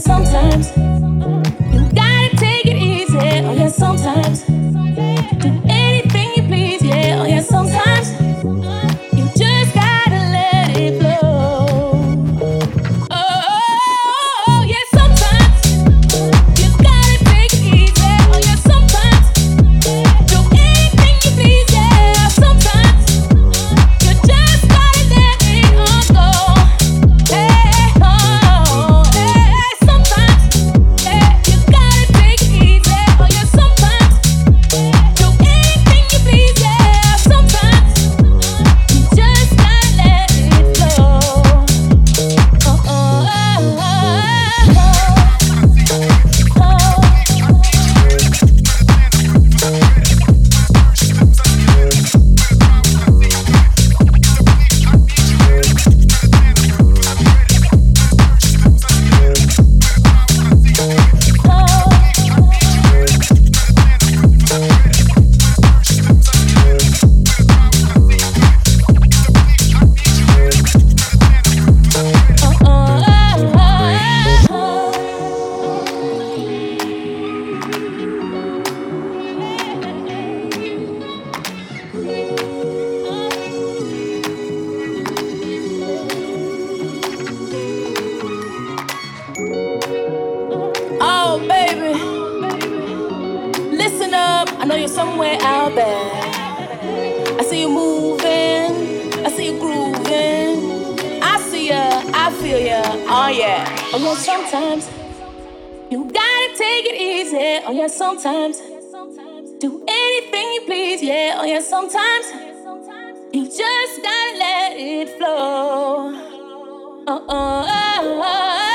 sometimes. I see you moving, I see you grooving. I see ya, I feel ya, oh yeah. Oh yeah, sometimes you gotta take it easy. Oh yeah, sometimes do anything you please. Yeah, oh yeah, sometimes you just gotta let it flow. oh. oh, oh, oh.